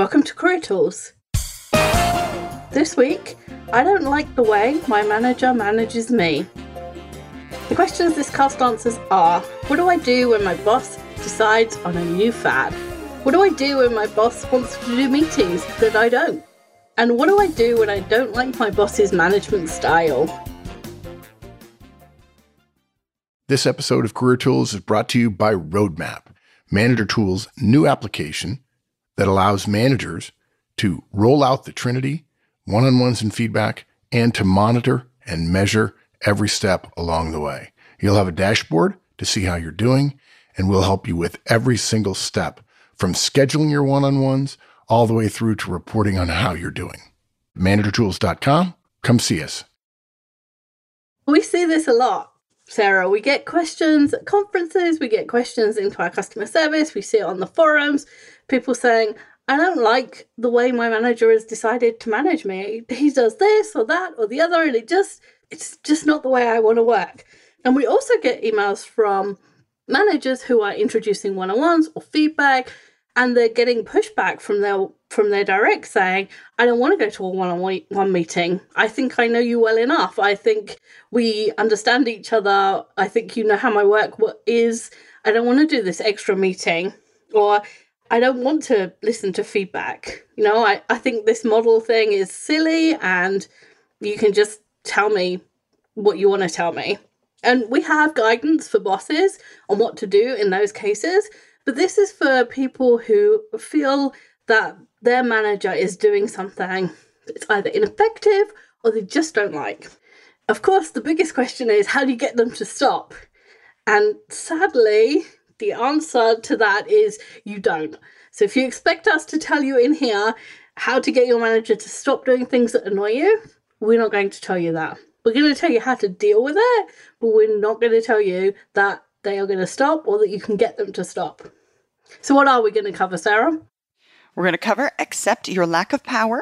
Welcome to Career Tools. This week, I don't like the way my manager manages me. The questions this cast answers are What do I do when my boss decides on a new fad? What do I do when my boss wants to do meetings that I don't? And what do I do when I don't like my boss's management style? This episode of Career Tools is brought to you by Roadmap, Manager Tools' new application that allows managers to roll out the Trinity, one on ones and feedback, and to monitor and measure every step along the way. You'll have a dashboard to see how you're doing, and we'll help you with every single step from scheduling your one on ones all the way through to reporting on how you're doing. ManagerTools.com, come see us. We see this a lot, Sarah. We get questions at conferences, we get questions into our customer service, we see it on the forums, people saying, I don't like the way my manager has decided to manage me. He does this or that or the other, and it just it's just not the way I want to work. And we also get emails from managers who are introducing one-on-ones or feedback and they're getting pushback from their from their direct saying i don't want to go to a one-on-one meeting. I think i know you well enough. I think we understand each other. I think you know how my work is. I don't want to do this extra meeting or i don't want to listen to feedback. You know i, I think this model thing is silly and you can just tell me what you want to tell me. And we have guidance for bosses on what to do in those cases but this is for people who feel that their manager is doing something that's either ineffective or they just don't like. Of course, the biggest question is how do you get them to stop? And sadly, the answer to that is you don't. So if you expect us to tell you in here how to get your manager to stop doing things that annoy you, we're not going to tell you that. We're going to tell you how to deal with it, but we're not going to tell you that they are going to stop or that you can get them to stop. So, what are we going to cover, Sarah? We're going to cover accept your lack of power,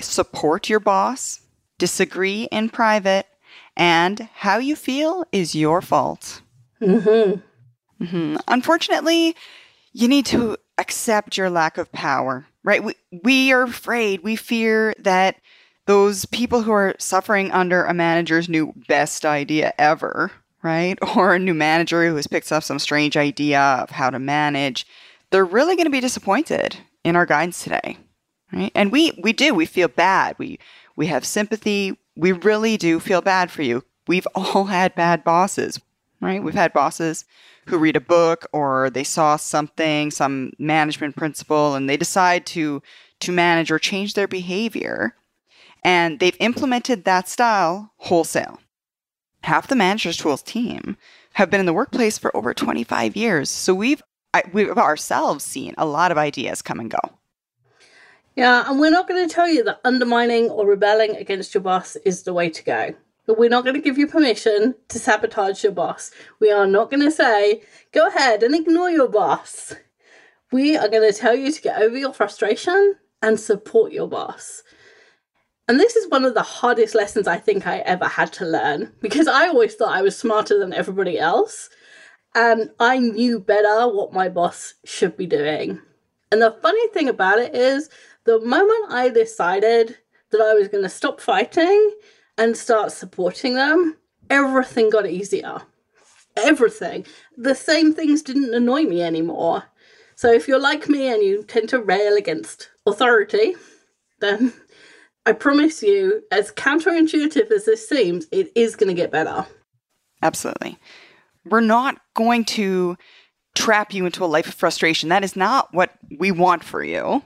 support your boss, disagree in private, and how you feel is your fault. Mm-hmm. Mm-hmm. Unfortunately, you need to accept your lack of power, right? We, we are afraid, we fear that those people who are suffering under a manager's new best idea ever right? Or a new manager who has picked up some strange idea of how to manage, they're really going to be disappointed in our guidance today, right? And we we do we feel bad. We we have sympathy. We really do feel bad for you. We've all had bad bosses, right? We've had bosses who read a book or they saw something, some management principle, and they decide to to manage or change their behavior. And they've implemented that style wholesale half the managers tools team have been in the workplace for over 25 years. So we've I, we've ourselves seen a lot of ideas come and go. Yeah, and we're not going to tell you that undermining or rebelling against your boss is the way to go. We're not going to give you permission to sabotage your boss. We are not going to say, go ahead and ignore your boss. We are going to tell you to get over your frustration and support your boss. And this is one of the hardest lessons I think I ever had to learn because I always thought I was smarter than everybody else. And I knew better what my boss should be doing. And the funny thing about it is, the moment I decided that I was going to stop fighting and start supporting them, everything got easier. Everything. The same things didn't annoy me anymore. So if you're like me and you tend to rail against authority, then I promise you, as counterintuitive as this seems, it is going to get better. Absolutely. We're not going to trap you into a life of frustration. That is not what we want for you.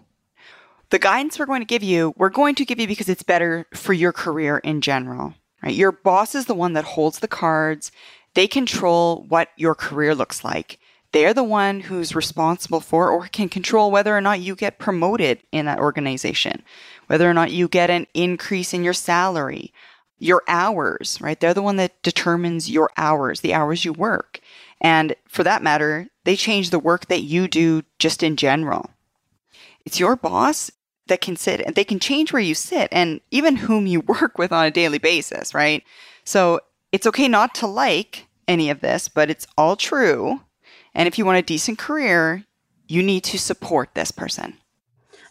The guidance we're going to give you, we're going to give you because it's better for your career in general. Right? Your boss is the one that holds the cards. They control what your career looks like. They're the one who's responsible for or can control whether or not you get promoted in that organization whether or not you get an increase in your salary, your hours, right? They're the one that determines your hours, the hours you work. And for that matter, they change the work that you do just in general. It's your boss that can sit and they can change where you sit and even whom you work with on a daily basis, right? So it's okay not to like any of this, but it's all true. And if you want a decent career, you need to support this person.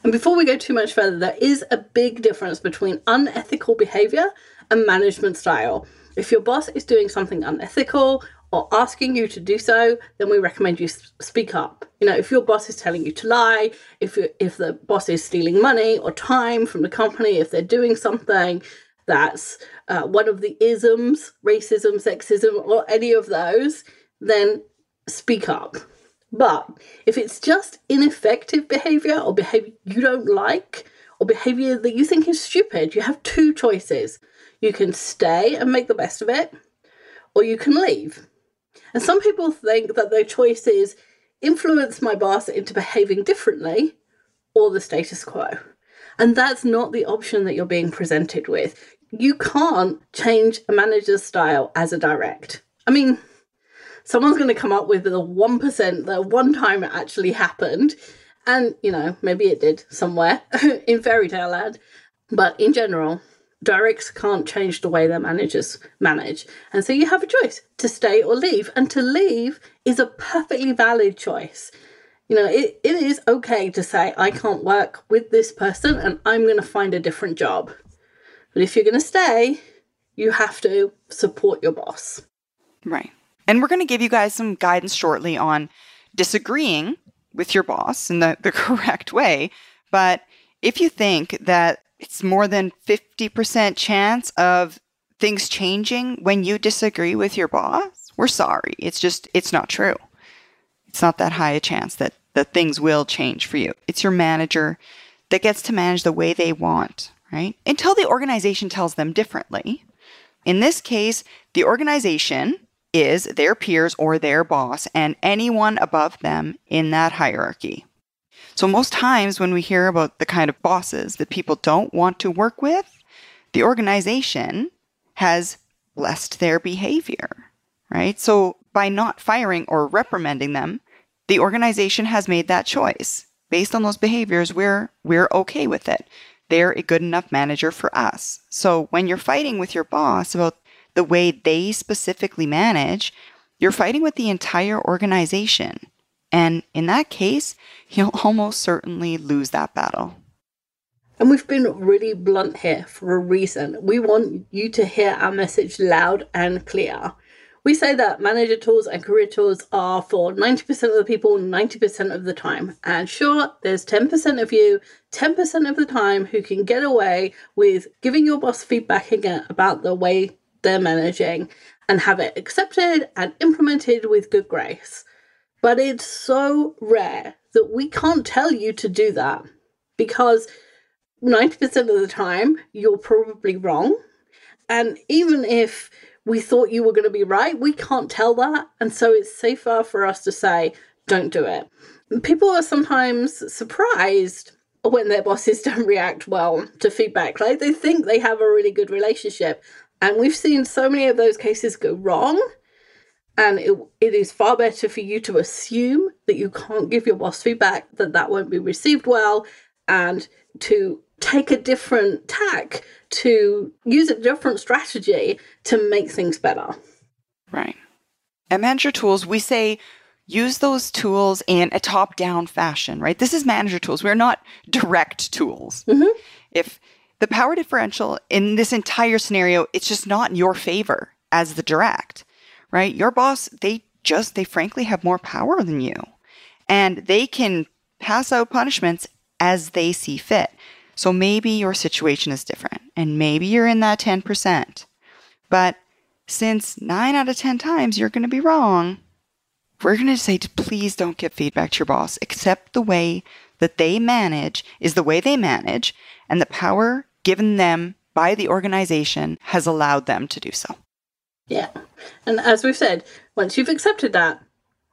And before we go too much further, there is a big difference between unethical behavior and management style. If your boss is doing something unethical or asking you to do so, then we recommend you speak up. You know, if your boss is telling you to lie, if you, if the boss is stealing money or time from the company, if they're doing something that's uh, one of the isms, racism, sexism, or any of those, then speak up. But if it's just ineffective behavior or behavior you don't like or behavior that you think is stupid, you have two choices. You can stay and make the best of it, or you can leave. And some people think that their choice is influence my boss into behaving differently or the status quo. And that's not the option that you're being presented with. You can't change a manager's style as a direct. I mean, someone's going to come up with the 1% that one time it actually happened. And, you know, maybe it did somewhere in fairy tale land. But in general, directs can't change the way their managers manage. And so you have a choice to stay or leave. And to leave is a perfectly valid choice. You know, it, it is okay to say, I can't work with this person and I'm going to find a different job. But if you're going to stay, you have to support your boss. Right. And we're going to give you guys some guidance shortly on disagreeing with your boss in the, the correct way. But if you think that it's more than 50% chance of things changing when you disagree with your boss, we're sorry. It's just, it's not true. It's not that high a chance that, that things will change for you. It's your manager that gets to manage the way they want, right? Until the organization tells them differently. In this case, the organization is their peers or their boss and anyone above them in that hierarchy. So, most times when we hear about the kind of bosses that people don't want to work with, the organization has blessed their behavior, right? So, by not firing or reprimanding them, the organization has made that choice. Based on those behaviors, we're, we're okay with it. They're a good enough manager for us. So, when you're fighting with your boss about the way they specifically manage, you're fighting with the entire organization. And in that case, you'll almost certainly lose that battle. And we've been really blunt here for a reason. We want you to hear our message loud and clear. We say that manager tools and career tools are for 90% of the people 90% of the time. And sure, there's 10% of you 10% of the time who can get away with giving your boss feedback again about the way they're managing and have it accepted and implemented with good grace. But it's so rare that we can't tell you to do that because 90% of the time you're probably wrong. And even if we thought you were going to be right, we can't tell that. And so it's safer for us to say, don't do it. People are sometimes surprised when their bosses don't react well to feedback. Like they think they have a really good relationship and we've seen so many of those cases go wrong. And it, it is far better for you to assume that you can't give your boss feedback, that that won't be received well, and to take a different tack, to use a different strategy to make things better. Right. At Manager Tools, we say use those tools in a top down fashion, right? This is Manager Tools. We're not direct tools. Mm-hmm. If the power differential in this entire scenario, it's just not in your favor as the direct, right? Your boss, they just, they frankly have more power than you. And they can pass out punishments as they see fit. So maybe your situation is different and maybe you're in that 10%. But since nine out of 10 times you're going to be wrong, we're going to say please don't give feedback to your boss. Accept the way that they manage is the way they manage, and the power given them by the organization has allowed them to do so. Yeah. And as we've said, once you've accepted that,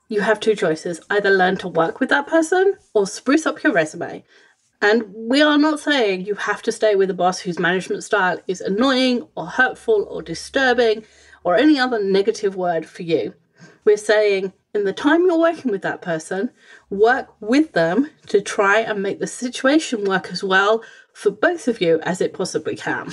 you have two choices either learn to work with that person or spruce up your resume. And we are not saying you have to stay with a boss whose management style is annoying or hurtful or disturbing or any other negative word for you. We're saying in the time you're working with that person, work with them to try and make the situation work as well for both of you as it possibly can.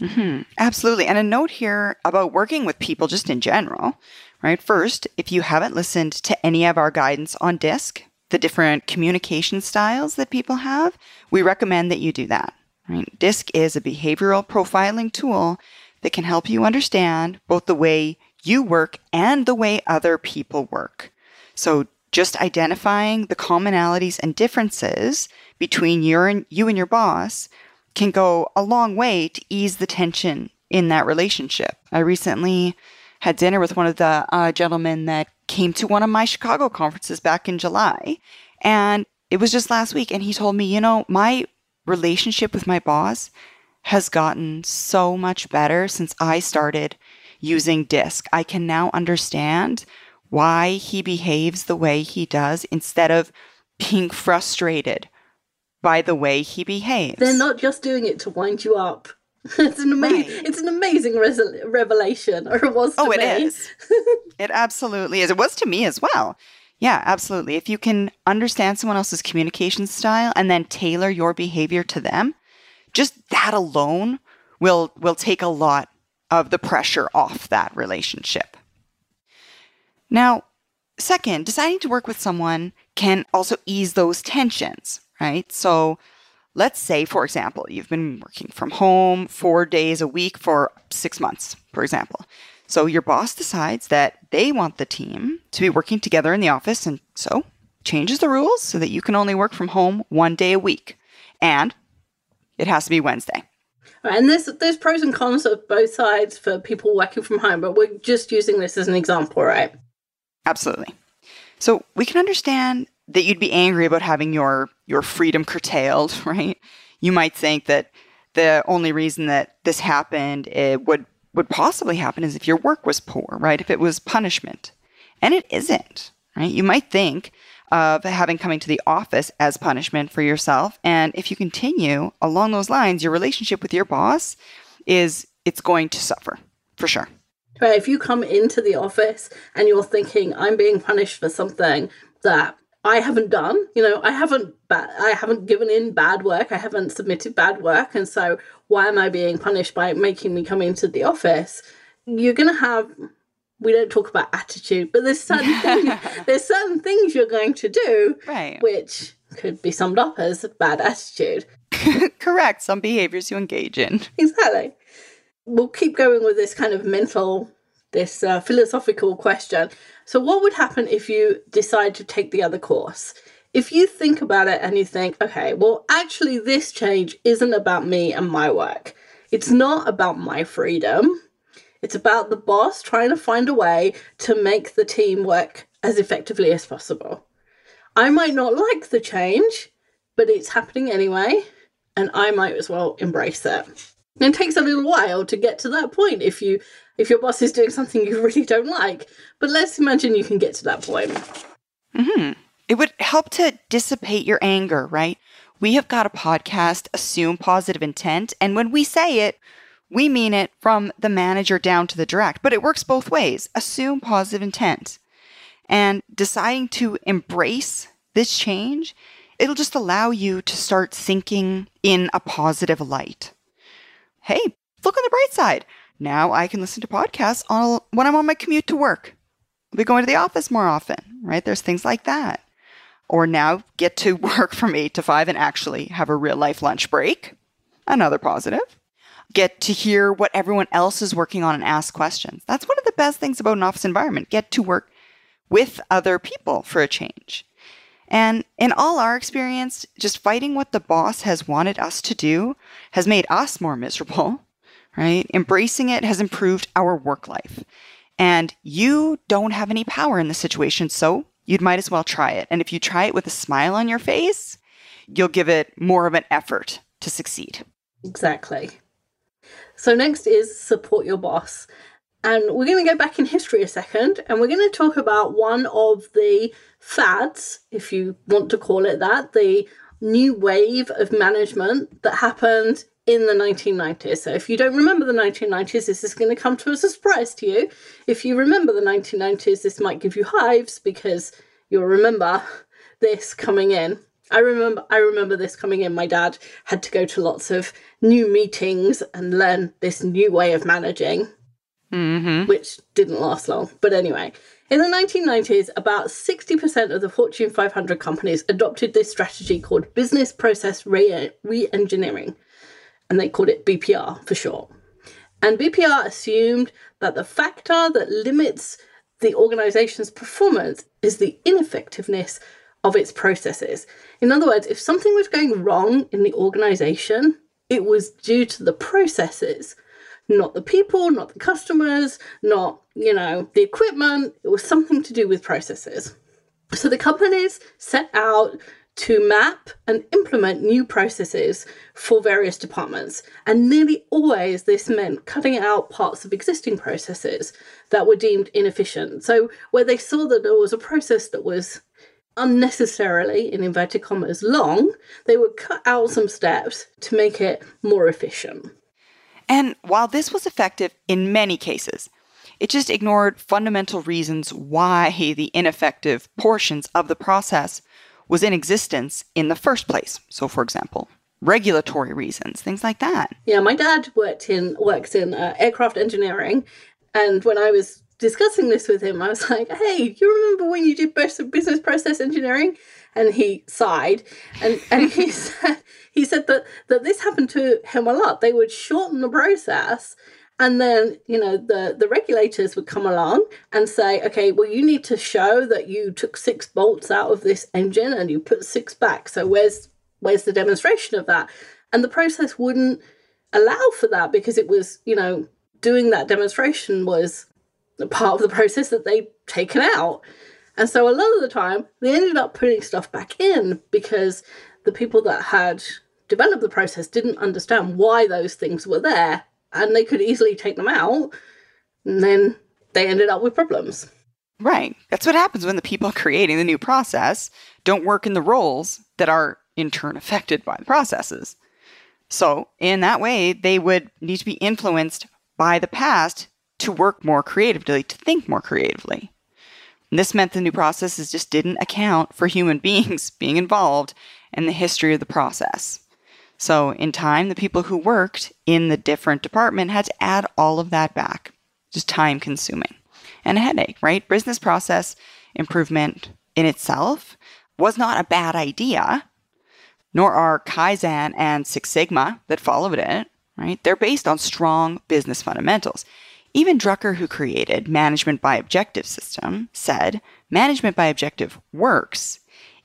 Mm-hmm. Absolutely. And a note here about working with people just in general, right? First, if you haven't listened to any of our guidance on DISC, the different communication styles that people have, we recommend that you do that. Right? DISC is a behavioral profiling tool that can help you understand both the way you work and the way other people work. So just identifying the commonalities and differences between your and you and your boss can go a long way to ease the tension in that relationship. I recently had dinner with one of the uh, gentlemen that came to one of my Chicago conferences back in July. And it was just last week. And he told me, you know, my relationship with my boss has gotten so much better since I started using DISC. I can now understand why he behaves the way he does instead of being frustrated by the way he behaves. They're not just doing it to wind you up. it's an amazing, right. it's an amazing res- revelation, or it was. oh, it is. it absolutely is. It was to me as well. Yeah, absolutely. If you can understand someone else's communication style and then tailor your behavior to them, just that alone will will take a lot of the pressure off that relationship. Now, second, deciding to work with someone can also ease those tensions, right? So, let's say, for example, you've been working from home four days a week for six months, for example. So, your boss decides that they want the team to be working together in the office, and so changes the rules so that you can only work from home one day a week. And it has to be Wednesday. And there's there's pros and cons of both sides for people working from home, but we're just using this as an example, right? Absolutely. So we can understand that you'd be angry about having your your freedom curtailed, right? You might think that the only reason that this happened it would would possibly happen is if your work was poor, right? If it was punishment. And it isn't, right? You might think of having coming to the office as punishment for yourself. And if you continue along those lines, your relationship with your boss is it's going to suffer for sure. Right. If you come into the office and you're thinking, I'm being punished for something that I haven't done, you know, I haven't ba- I haven't given in bad work, I haven't submitted bad work, and so why am I being punished by making me come into the office? You're gonna have we don't talk about attitude, but there's certain things, there's certain things you're going to do, right. which could be summed up as bad attitude. Correct. Some behaviors you engage in. Exactly. We'll keep going with this kind of mental, this uh, philosophical question. So, what would happen if you decide to take the other course? If you think about it and you think, okay, well, actually, this change isn't about me and my work. It's not about my freedom it's about the boss trying to find a way to make the team work as effectively as possible. I might not like the change, but it's happening anyway, and I might as well embrace it. It takes a little while to get to that point if you if your boss is doing something you really don't like. But let's imagine you can get to that point. Mm-hmm. It would help to dissipate your anger, right? We have got a podcast, Assume Positive Intent, and when we say it, we mean it from the manager down to the direct, but it works both ways. Assume positive intent. And deciding to embrace this change, it'll just allow you to start thinking in a positive light. Hey, look on the bright side. Now I can listen to podcasts on, when I'm on my commute to work. I'll be going to the office more often, right? There's things like that. Or now get to work from 8 to 5 and actually have a real life lunch break. Another positive get to hear what everyone else is working on and ask questions. That's one of the best things about an office environment. Get to work with other people for a change. And in all our experience, just fighting what the boss has wanted us to do has made us more miserable, right? Embracing it has improved our work life. And you don't have any power in the situation, so you'd might as well try it. And if you try it with a smile on your face, you'll give it more of an effort to succeed. Exactly. So, next is support your boss. And we're going to go back in history a second and we're going to talk about one of the fads, if you want to call it that, the new wave of management that happened in the 1990s. So, if you don't remember the 1990s, this is going to come to as a surprise to you. If you remember the 1990s, this might give you hives because you'll remember this coming in. I remember I remember this coming in. My dad had to go to lots of new meetings and learn this new way of managing, mm-hmm. which didn't last long. But anyway, In the 1990s, about 60% of the Fortune 500 companies adopted this strategy called business process re engineering, and they called it BPR for short. And BPR assumed that the factor that limits the organization's performance is the ineffectiveness of its processes. In other words, if something was going wrong in the organization, it was due to the processes not the people, not the customers, not, you know, the equipment. It was something to do with processes. So the companies set out to map and implement new processes for various departments. And nearly always this meant cutting out parts of existing processes that were deemed inefficient. So where they saw that there was a process that was unnecessarily, in inverted commas, long, they would cut out some steps to make it more efficient. And while this was effective in many cases, it just ignored fundamental reasons why the ineffective portions of the process was in existence in the first place. So, for example, regulatory reasons, things like that. Yeah, my dad worked in works in uh, aircraft engineering, and when I was discussing this with him, I was like, "Hey, you remember when you did business process engineering?" And he sighed, and and he said he said that that this happened to him a lot. They would shorten the process and then you know the the regulators would come along and say okay well you need to show that you took six bolts out of this engine and you put six back. So where's where's the demonstration of that? And the process wouldn't allow for that because it was you know doing that demonstration was part of the process that they'd taken out and so a lot of the time they ended up putting stuff back in because the people that had developed the process didn't understand why those things were there and they could easily take them out and then they ended up with problems. Right. That's what happens when the people creating the new process don't work in the roles that are in turn affected by the processes. So, in that way, they would need to be influenced by the past to work more creatively, to think more creatively. This meant the new processes just didn't account for human beings being involved in the history of the process. So, in time, the people who worked in the different department had to add all of that back. Just time consuming and a headache, right? Business process improvement in itself was not a bad idea, nor are Kaizen and Six Sigma that followed it, right? They're based on strong business fundamentals. Even Drucker, who created Management by Objective system, said management by objective works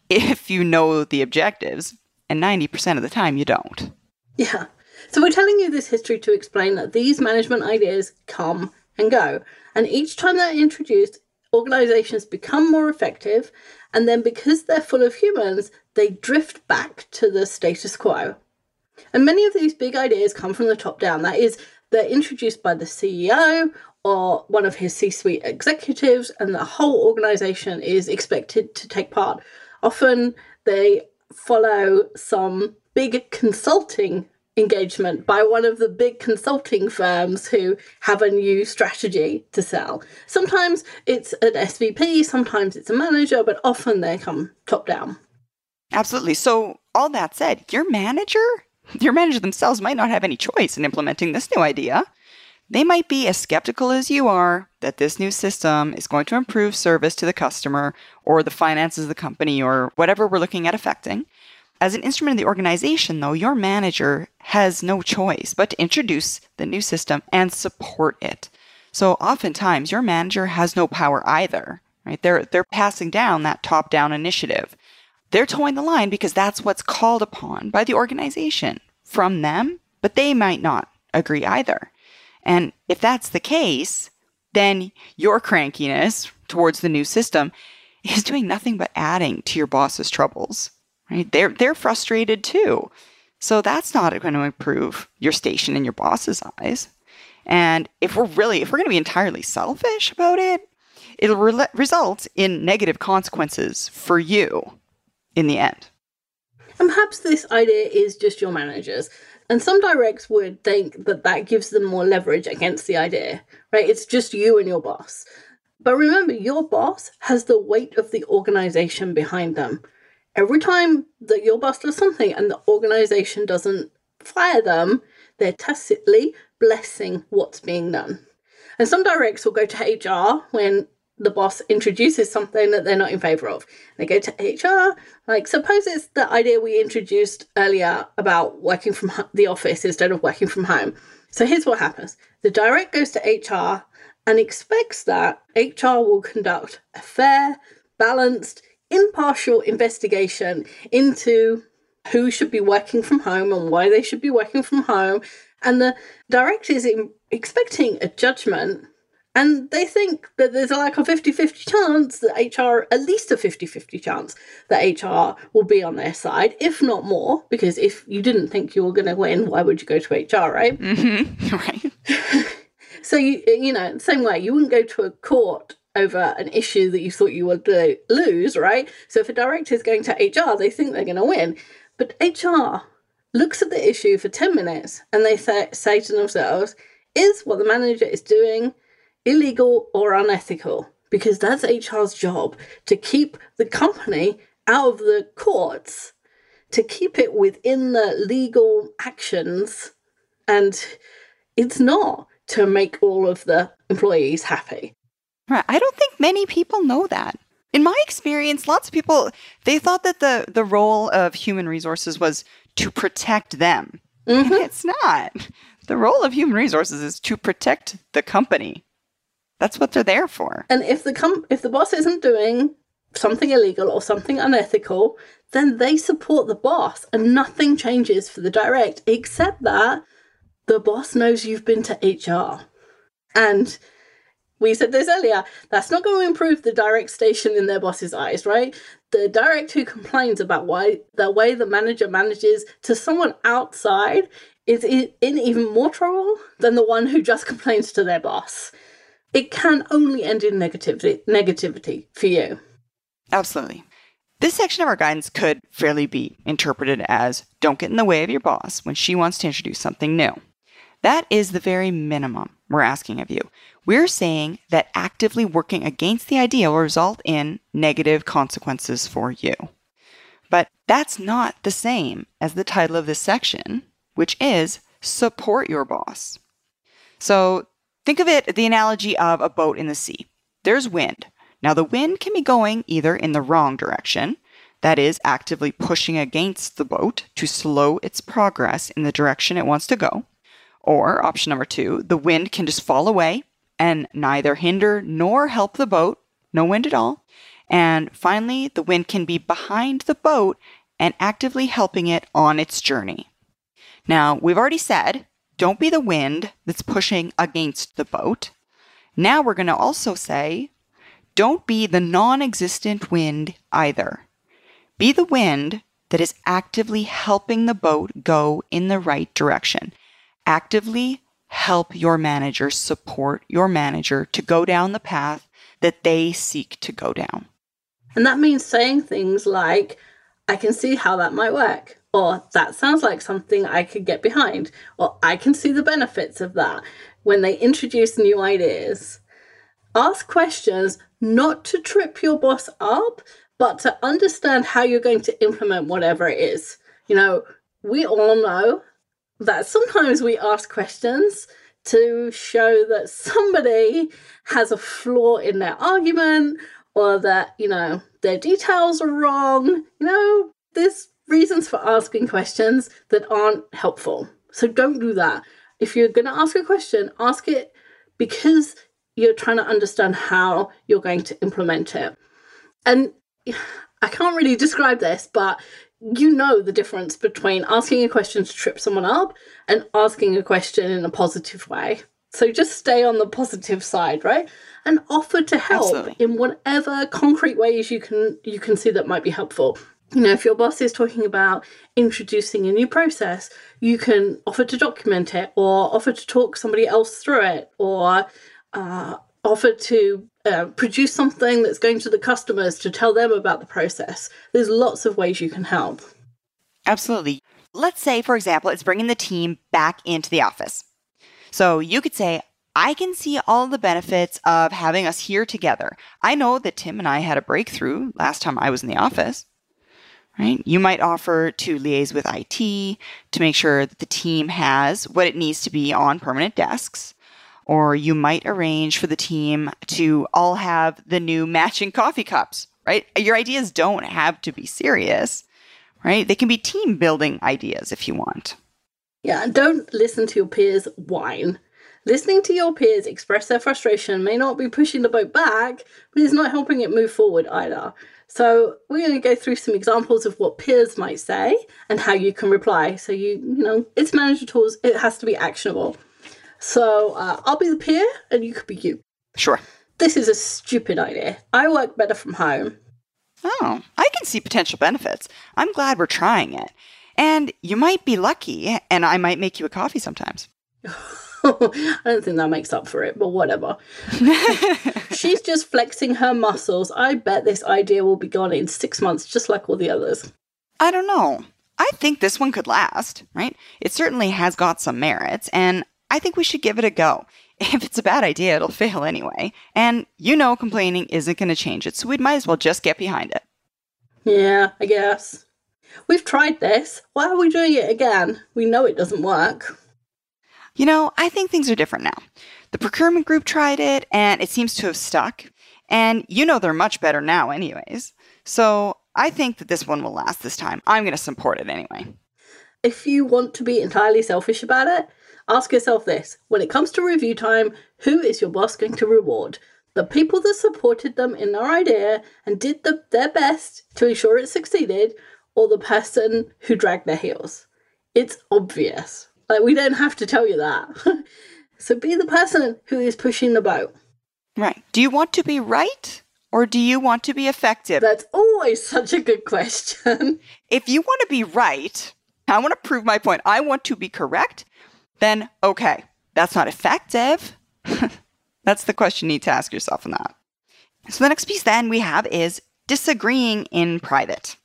if you know the objectives and 90% of the time you don't. Yeah. So we're telling you this history to explain that these management ideas come and go. And each time they're introduced, organizations become more effective. And then because they're full of humans, they drift back to the status quo. And many of these big ideas come from the top down. That is, they're introduced by the CEO or one of his C suite executives, and the whole organization is expected to take part. Often they follow some big consulting engagement by one of the big consulting firms who have a new strategy to sell. Sometimes it's an SVP, sometimes it's a manager, but often they come top down. Absolutely. So, all that said, your manager, your manager themselves might not have any choice in implementing this new idea. They might be as skeptical as you are that this new system is going to improve service to the customer or the finances of the company or whatever we're looking at affecting. As an instrument of the organization, though, your manager has no choice but to introduce the new system and support it. So oftentimes your manager has no power either, right? They're they're passing down that top-down initiative. They're toeing the line because that's what's called upon by the organization from them, but they might not agree either. And if that's the case, then your crankiness towards the new system is doing nothing but adding to your boss's troubles. Right? They're they're frustrated too. So that's not going to improve your station in your boss's eyes. And if we're really if we're going to be entirely selfish about it, it'll re- result in negative consequences for you in the end. And perhaps this idea is just your managers. And some directs would think that that gives them more leverage against the idea, right? It's just you and your boss. But remember, your boss has the weight of the organization behind them. Every time that your boss does something and the organization doesn't fire them, they're tacitly blessing what's being done. And some directs will go to HR when the boss introduces something that they're not in favor of. They go to HR. Like, suppose it's the idea we introduced earlier about working from the office instead of working from home. So here's what happens the direct goes to HR and expects that HR will conduct a fair, balanced, impartial investigation into who should be working from home and why they should be working from home. And the director is expecting a judgment and they think that there's like a 50 50 chance that HR, at least a 50 50 chance that HR will be on their side, if not more. Because if you didn't think you were going to win, why would you go to HR, right? Mm-hmm. Right. so, you, you know, same way, you wouldn't go to a court over an issue that you thought you would lose, right? So, if a director is going to HR, they think they're going to win. But HR looks at the issue for 10 minutes and they say, say to themselves, is what the manager is doing illegal or unethical because that's HR's job to keep the company out of the courts, to keep it within the legal actions, and it's not to make all of the employees happy. Right. I don't think many people know that. In my experience, lots of people they thought that the the role of human resources was to protect them. Mm-hmm. it's not. The role of human resources is to protect the company. That's what they're there for. And if the com- if the boss isn't doing something illegal or something unethical, then they support the boss and nothing changes for the direct except that the boss knows you've been to HR. And we said this earlier, that's not going to improve the direct station in their boss's eyes, right? The direct who complains about why the way the manager manages to someone outside is in, in even more trouble than the one who just complains to their boss it can only end in negativity negativity for you. Absolutely. This section of our guidance could fairly be interpreted as don't get in the way of your boss when she wants to introduce something new. That is the very minimum we're asking of you. We're saying that actively working against the idea will result in negative consequences for you. But that's not the same as the title of this section, which is Support Your Boss. So Think of it the analogy of a boat in the sea. There's wind. Now, the wind can be going either in the wrong direction, that is, actively pushing against the boat to slow its progress in the direction it wants to go. Or, option number two, the wind can just fall away and neither hinder nor help the boat, no wind at all. And finally, the wind can be behind the boat and actively helping it on its journey. Now, we've already said don't be the wind that's pushing against the boat. Now we're going to also say, don't be the non existent wind either. Be the wind that is actively helping the boat go in the right direction. Actively help your manager, support your manager to go down the path that they seek to go down. And that means saying things like, I can see how that might work or that sounds like something I could get behind, or I can see the benefits of that. When they introduce new ideas, ask questions not to trip your boss up, but to understand how you're going to implement whatever it is. You know, we all know that sometimes we ask questions to show that somebody has a flaw in their argument or that, you know, their details are wrong. You know, there's reasons for asking questions that aren't helpful. So don't do that. If you're going to ask a question, ask it because you're trying to understand how you're going to implement it. And I can't really describe this, but you know the difference between asking a question to trip someone up and asking a question in a positive way. So just stay on the positive side, right? And offer to help Absolutely. in whatever concrete ways you can you can see that might be helpful you know, if your boss is talking about introducing a new process, you can offer to document it or offer to talk somebody else through it or uh, offer to uh, produce something that's going to the customers to tell them about the process. There's lots of ways you can help. Absolutely. Let's say, for example, it's bringing the team back into the office. So you could say, I can see all the benefits of having us here together. I know that Tim and I had a breakthrough last time I was in the office right? You might offer to liaise with IT to make sure that the team has what it needs to be on permanent desks. Or you might arrange for the team to all have the new matching coffee cups, right? Your ideas don't have to be serious, right? They can be team building ideas if you want. Yeah, and don't listen to your peers whine. Listening to your peers express their frustration may not be pushing the boat back, but it's not helping it move forward either. So we're going to go through some examples of what peers might say and how you can reply. So you, you know, it's manager tools. It has to be actionable. So uh, I'll be the peer, and you could be you. Sure. This is a stupid idea. I work better from home. Oh, I can see potential benefits. I'm glad we're trying it. And you might be lucky, and I might make you a coffee sometimes. I don't think that makes up for it, but whatever. She's just flexing her muscles. I bet this idea will be gone in six months, just like all the others. I don't know. I think this one could last, right? It certainly has got some merits, and I think we should give it a go. If it's a bad idea, it'll fail anyway. And you know, complaining isn't going to change it, so we might as well just get behind it. Yeah, I guess. We've tried this. Why are we doing it again? We know it doesn't work. You know, I think things are different now. The procurement group tried it and it seems to have stuck. And you know they're much better now, anyways. So I think that this one will last this time. I'm going to support it anyway. If you want to be entirely selfish about it, ask yourself this when it comes to review time, who is your boss going to reward? The people that supported them in their idea and did the, their best to ensure it succeeded, or the person who dragged their heels? It's obvious. Like, we don't have to tell you that. so be the person who is pushing the boat. Right. Do you want to be right or do you want to be effective? That's always such a good question. if you want to be right, I want to prove my point, I want to be correct, then okay, that's not effective. that's the question you need to ask yourself in that. So the next piece then we have is disagreeing in private.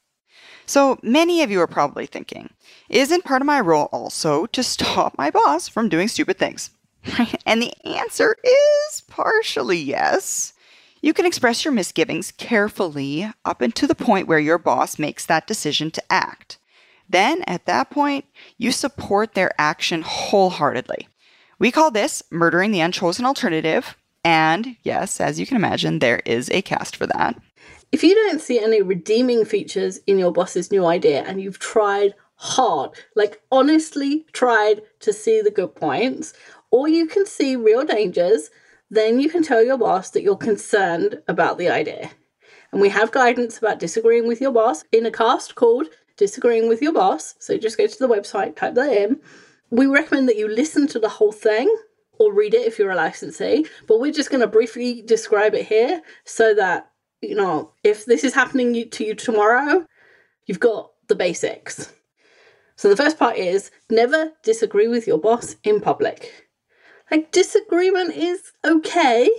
So many of you are probably thinking, isn't part of my role also to stop my boss from doing stupid things? and the answer is partially yes. You can express your misgivings carefully up until the point where your boss makes that decision to act. Then, at that point, you support their action wholeheartedly. We call this murdering the unchosen alternative. And yes, as you can imagine, there is a cast for that. If you don't see any redeeming features in your boss's new idea and you've tried hard, like honestly tried to see the good points, or you can see real dangers, then you can tell your boss that you're concerned about the idea. And we have guidance about disagreeing with your boss in a cast called Disagreeing with Your Boss. So just go to the website, type that in. We recommend that you listen to the whole thing or read it if you're a licensee, but we're just going to briefly describe it here so that you know, if this is happening to you tomorrow, you've got the basics. So the first part is never disagree with your boss in public. Like disagreement is okay.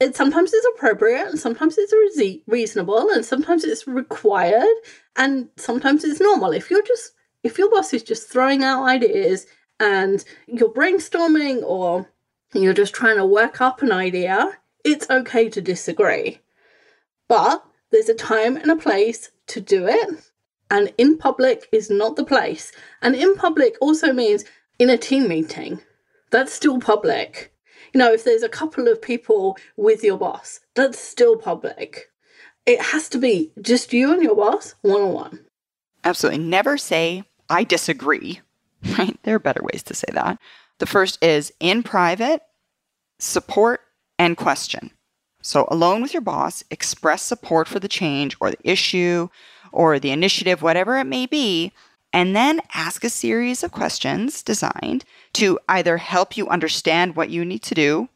It sometimes is appropriate and sometimes it's re- reasonable and sometimes it's required and sometimes it's normal. If you're just if your boss is just throwing out ideas and you're brainstorming or you're just trying to work up an idea, it's okay to disagree. But there's a time and a place to do it, and in public is not the place. And in public also means in a team meeting. That's still public. You know, if there's a couple of people with your boss, that's still public. It has to be just you and your boss one on one. Absolutely. Never say, I disagree. Right? There are better ways to say that. The first is in private, support and question. So, alone with your boss, express support for the change or the issue or the initiative, whatever it may be, and then ask a series of questions designed to either help you understand what you need to do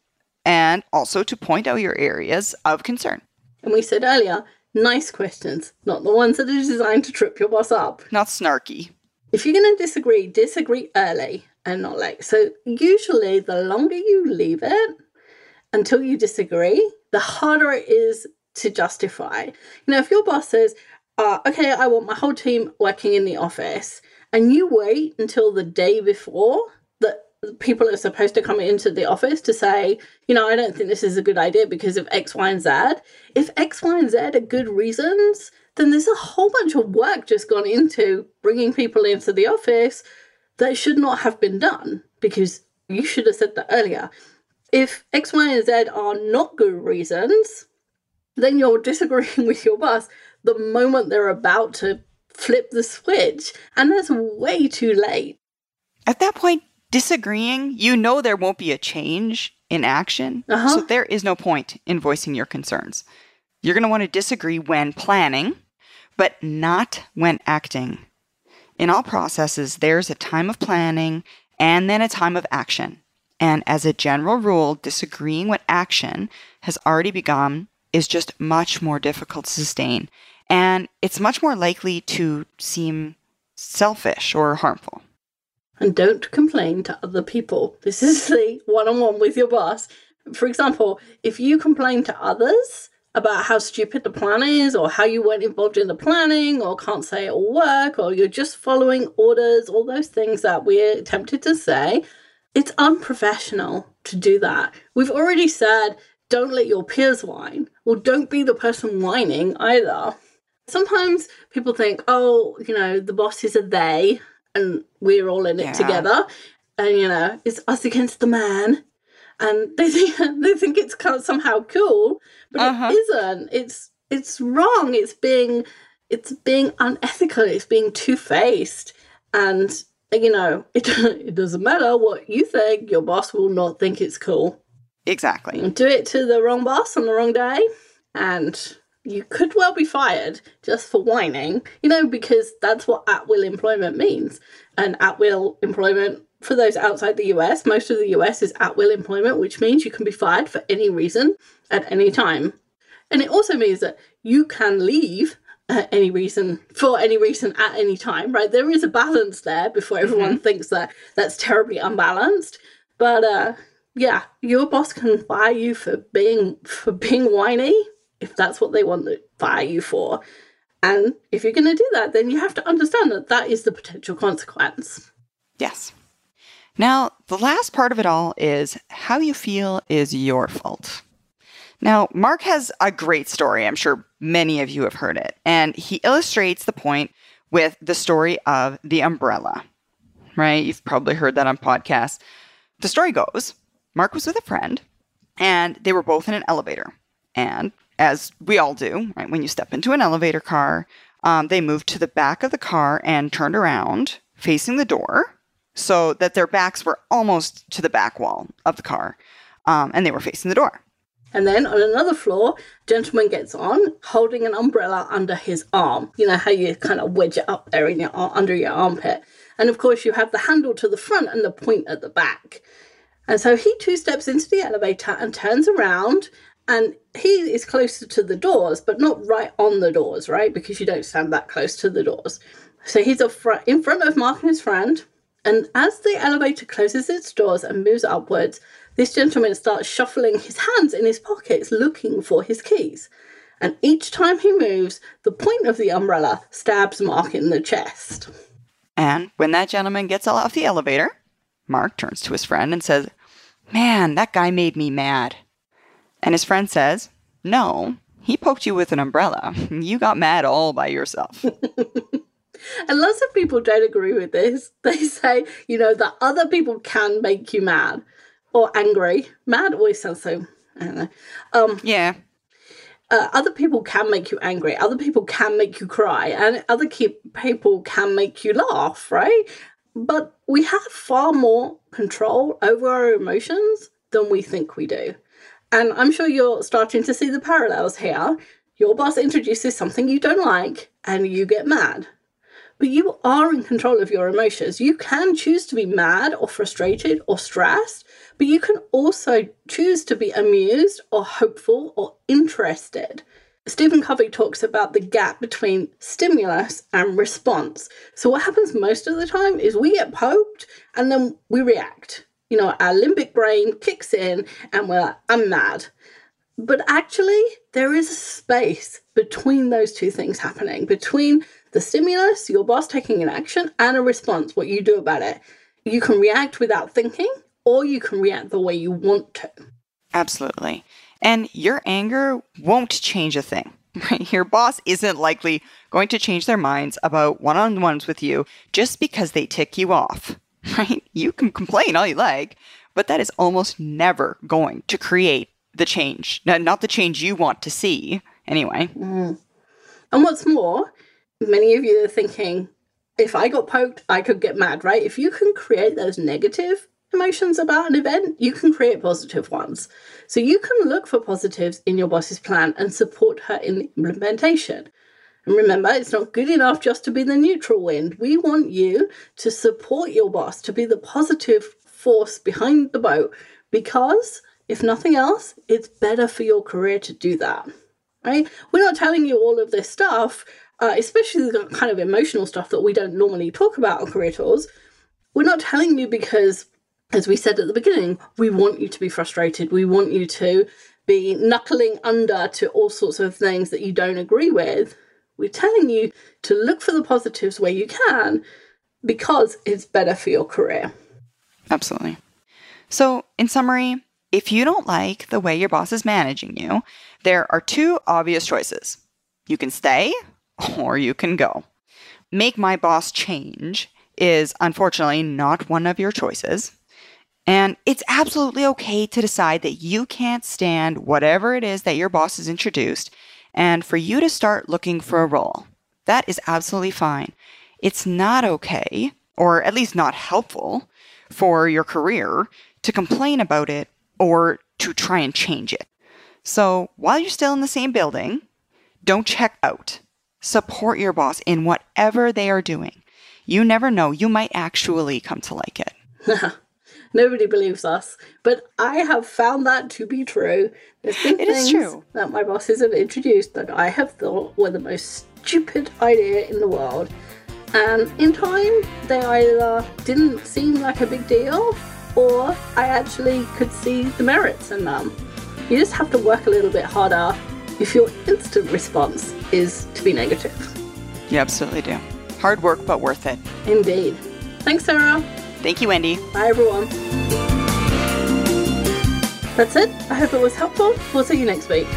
and also to point out your areas of concern. And we said earlier, nice questions, not the ones that are designed to trip your boss up. Not snarky. If you're going to disagree, disagree early and not late. So, usually, the longer you leave it until you disagree, the harder it is to justify. You know, if your boss says, uh, okay, I want my whole team working in the office, and you wait until the day before that people are supposed to come into the office to say, you know, I don't think this is a good idea because of X, Y, and Z. If X, Y, and Z are good reasons, then there's a whole bunch of work just gone into bringing people into the office that should not have been done because you should have said that earlier If X, Y, and Z are not good reasons, then you're disagreeing with your boss the moment they're about to flip the switch. And that's way too late. At that point, disagreeing, you know there won't be a change in action. Uh-huh. So there is no point in voicing your concerns. You're going to want to disagree when planning, but not when acting. In all processes, there's a time of planning and then a time of action. And as a general rule, disagreeing when action has already begun is just much more difficult to sustain. And it's much more likely to seem selfish or harmful. And don't complain to other people. This is the one on one with your boss. For example, if you complain to others about how stupid the plan is, or how you weren't involved in the planning, or can't say it'll work, or you're just following orders, all those things that we're tempted to say, it's unprofessional to do that. We've already said don't let your peers whine. Well, don't be the person whining either. Sometimes people think, oh, you know, the bosses are they and we're all in it Yeah. together. And, you know, it's us against the man. And they think they think it's kind of somehow cool, but Uh-huh. it isn't. It's it's wrong. It's being it's being unethical. It's being two faced. And you know, it it doesn't matter what you think. Your boss will not think it's cool Exactly. do it to the wrong boss on the wrong day, and you could well be fired just for whining, you know, because that's what at will employment means. And at will employment, for those outside the US, most of the US is at will employment, which means you can be fired for any reason at any time. And it also means that you can leave any reason, for any reason at any time, right? There is a balance there before everyone thinks that that's terribly unbalanced. But uh, yeah, your boss can fire you for being for being whiny if that's what they want to fire you for. And if you're going to do that, then you have to understand that that is the potential consequence. Yes. Now, the last part of it all is how you feel is your fault. Now, Mark has a great story. I'm sure many of you have heard it. And he illustrates the point with the story of the umbrella, right? You've probably heard that on podcasts. The story goes Mark was with a friend, and they were both in an elevator. And as we all do, right, when you step into an elevator car, um, they moved to the back of the car and turned around facing the door so that their backs were almost to the back wall of the car um, and they were facing the door. And then on another floor, gentleman gets on holding an umbrella under his arm. You know how you kind of wedge it up there in your under your armpit. And of course, you have the handle to the front and the point at the back. And so he two steps into the elevator and turns around, and he is closer to the doors, but not right on the doors, right? Because you don't stand that close to the doors. So he's in front of Mark and his friend. And as the elevator closes its doors and moves upwards, this gentleman starts shuffling his hands in his pockets looking for his keys. And each time he moves, the point of the umbrella stabs Mark in the chest. And when that gentleman gets off the elevator, Mark turns to his friend and says, Man, that guy made me mad. And his friend says, No, he poked you with an umbrella. You got mad all by yourself. And lots of people don't agree with this. They say, you know, that other people can make you mad or angry. Mad always sounds so, I don't know. Um, yeah, uh, other people can make you angry. Other people can make you cry. And other ke- people can make you laugh, right? But we have far more control over our emotions than we think we do. And I'm sure you're starting to see the parallels here. Your boss introduces something you don't like and you get mad. But you are in control of your emotions. You can choose to be mad or frustrated or stressed, but you can also choose to be amused or hopeful or interested. Stephen Covey talks about the gap between stimulus and response. So, what happens most of the time is we get poked and then we react. You know, our limbic brain kicks in and we're like, I'm mad. But actually, there is a space between those two things happening between the stimulus, your boss taking an action, and a response, what you do about it. You can react without thinking, or you can react the way you want to. absolutely. And your anger won't change a thing. Your boss isn't likely going to change their minds about one on ones with you just because they tick you off. Right? You can complain all you like, but that is almost never going to create the change. Not the change you want to see, anyway. Mm. And what's more, many of you are thinking, if I got poked, I could get mad, right? If you can create those negative emotions about an event, you can create positive ones. So you can look for positives in your boss's plan and support her in the implementation. And remember, it's not good enough just to be the neutral wind. We want you to support your boss, to be the positive force behind the boat, because if nothing else, it's better for your career to do that. Right? We're not telling you all of this stuff, uh, especially the kind of emotional stuff that we don't normally talk about on Career Tools. We're not telling you because as we said at the beginning, we want you to be frustrated. We want you to be knuckling under to all sorts of things that you don't agree with. We're telling you to look for the positives where you can because it's better for your career. Absolutely. So, in summary, if you don't like the way your boss is managing you, there are two obvious choices. You can stay or you can go. Make my boss change is unfortunately not one of your choices. And it's absolutely okay to decide that you can't stand whatever it is that your boss has introduced and for you to start looking for a role. That is absolutely fine. It's not okay, or at least not helpful, for your career to complain about it or to try and change it. So while you're still in the same building, don't check out. Support your boss in whatever they are doing. You never know, you might actually come to like it. Nobody believes us. But I have found that to be true. There's been it things true. that my bosses have introduced that I have thought were the most stupid idea in the world. And in time, they either didn't seem like a big deal or I actually could see the merits in them. You just have to work a little bit harder if your instant response is to be negative. You absolutely do. Hard work, but worth it. Indeed. Thanks, Sarah. Thank you, Wendy. Bye, everyone. That's it. I hope it was helpful. We'll see you next week.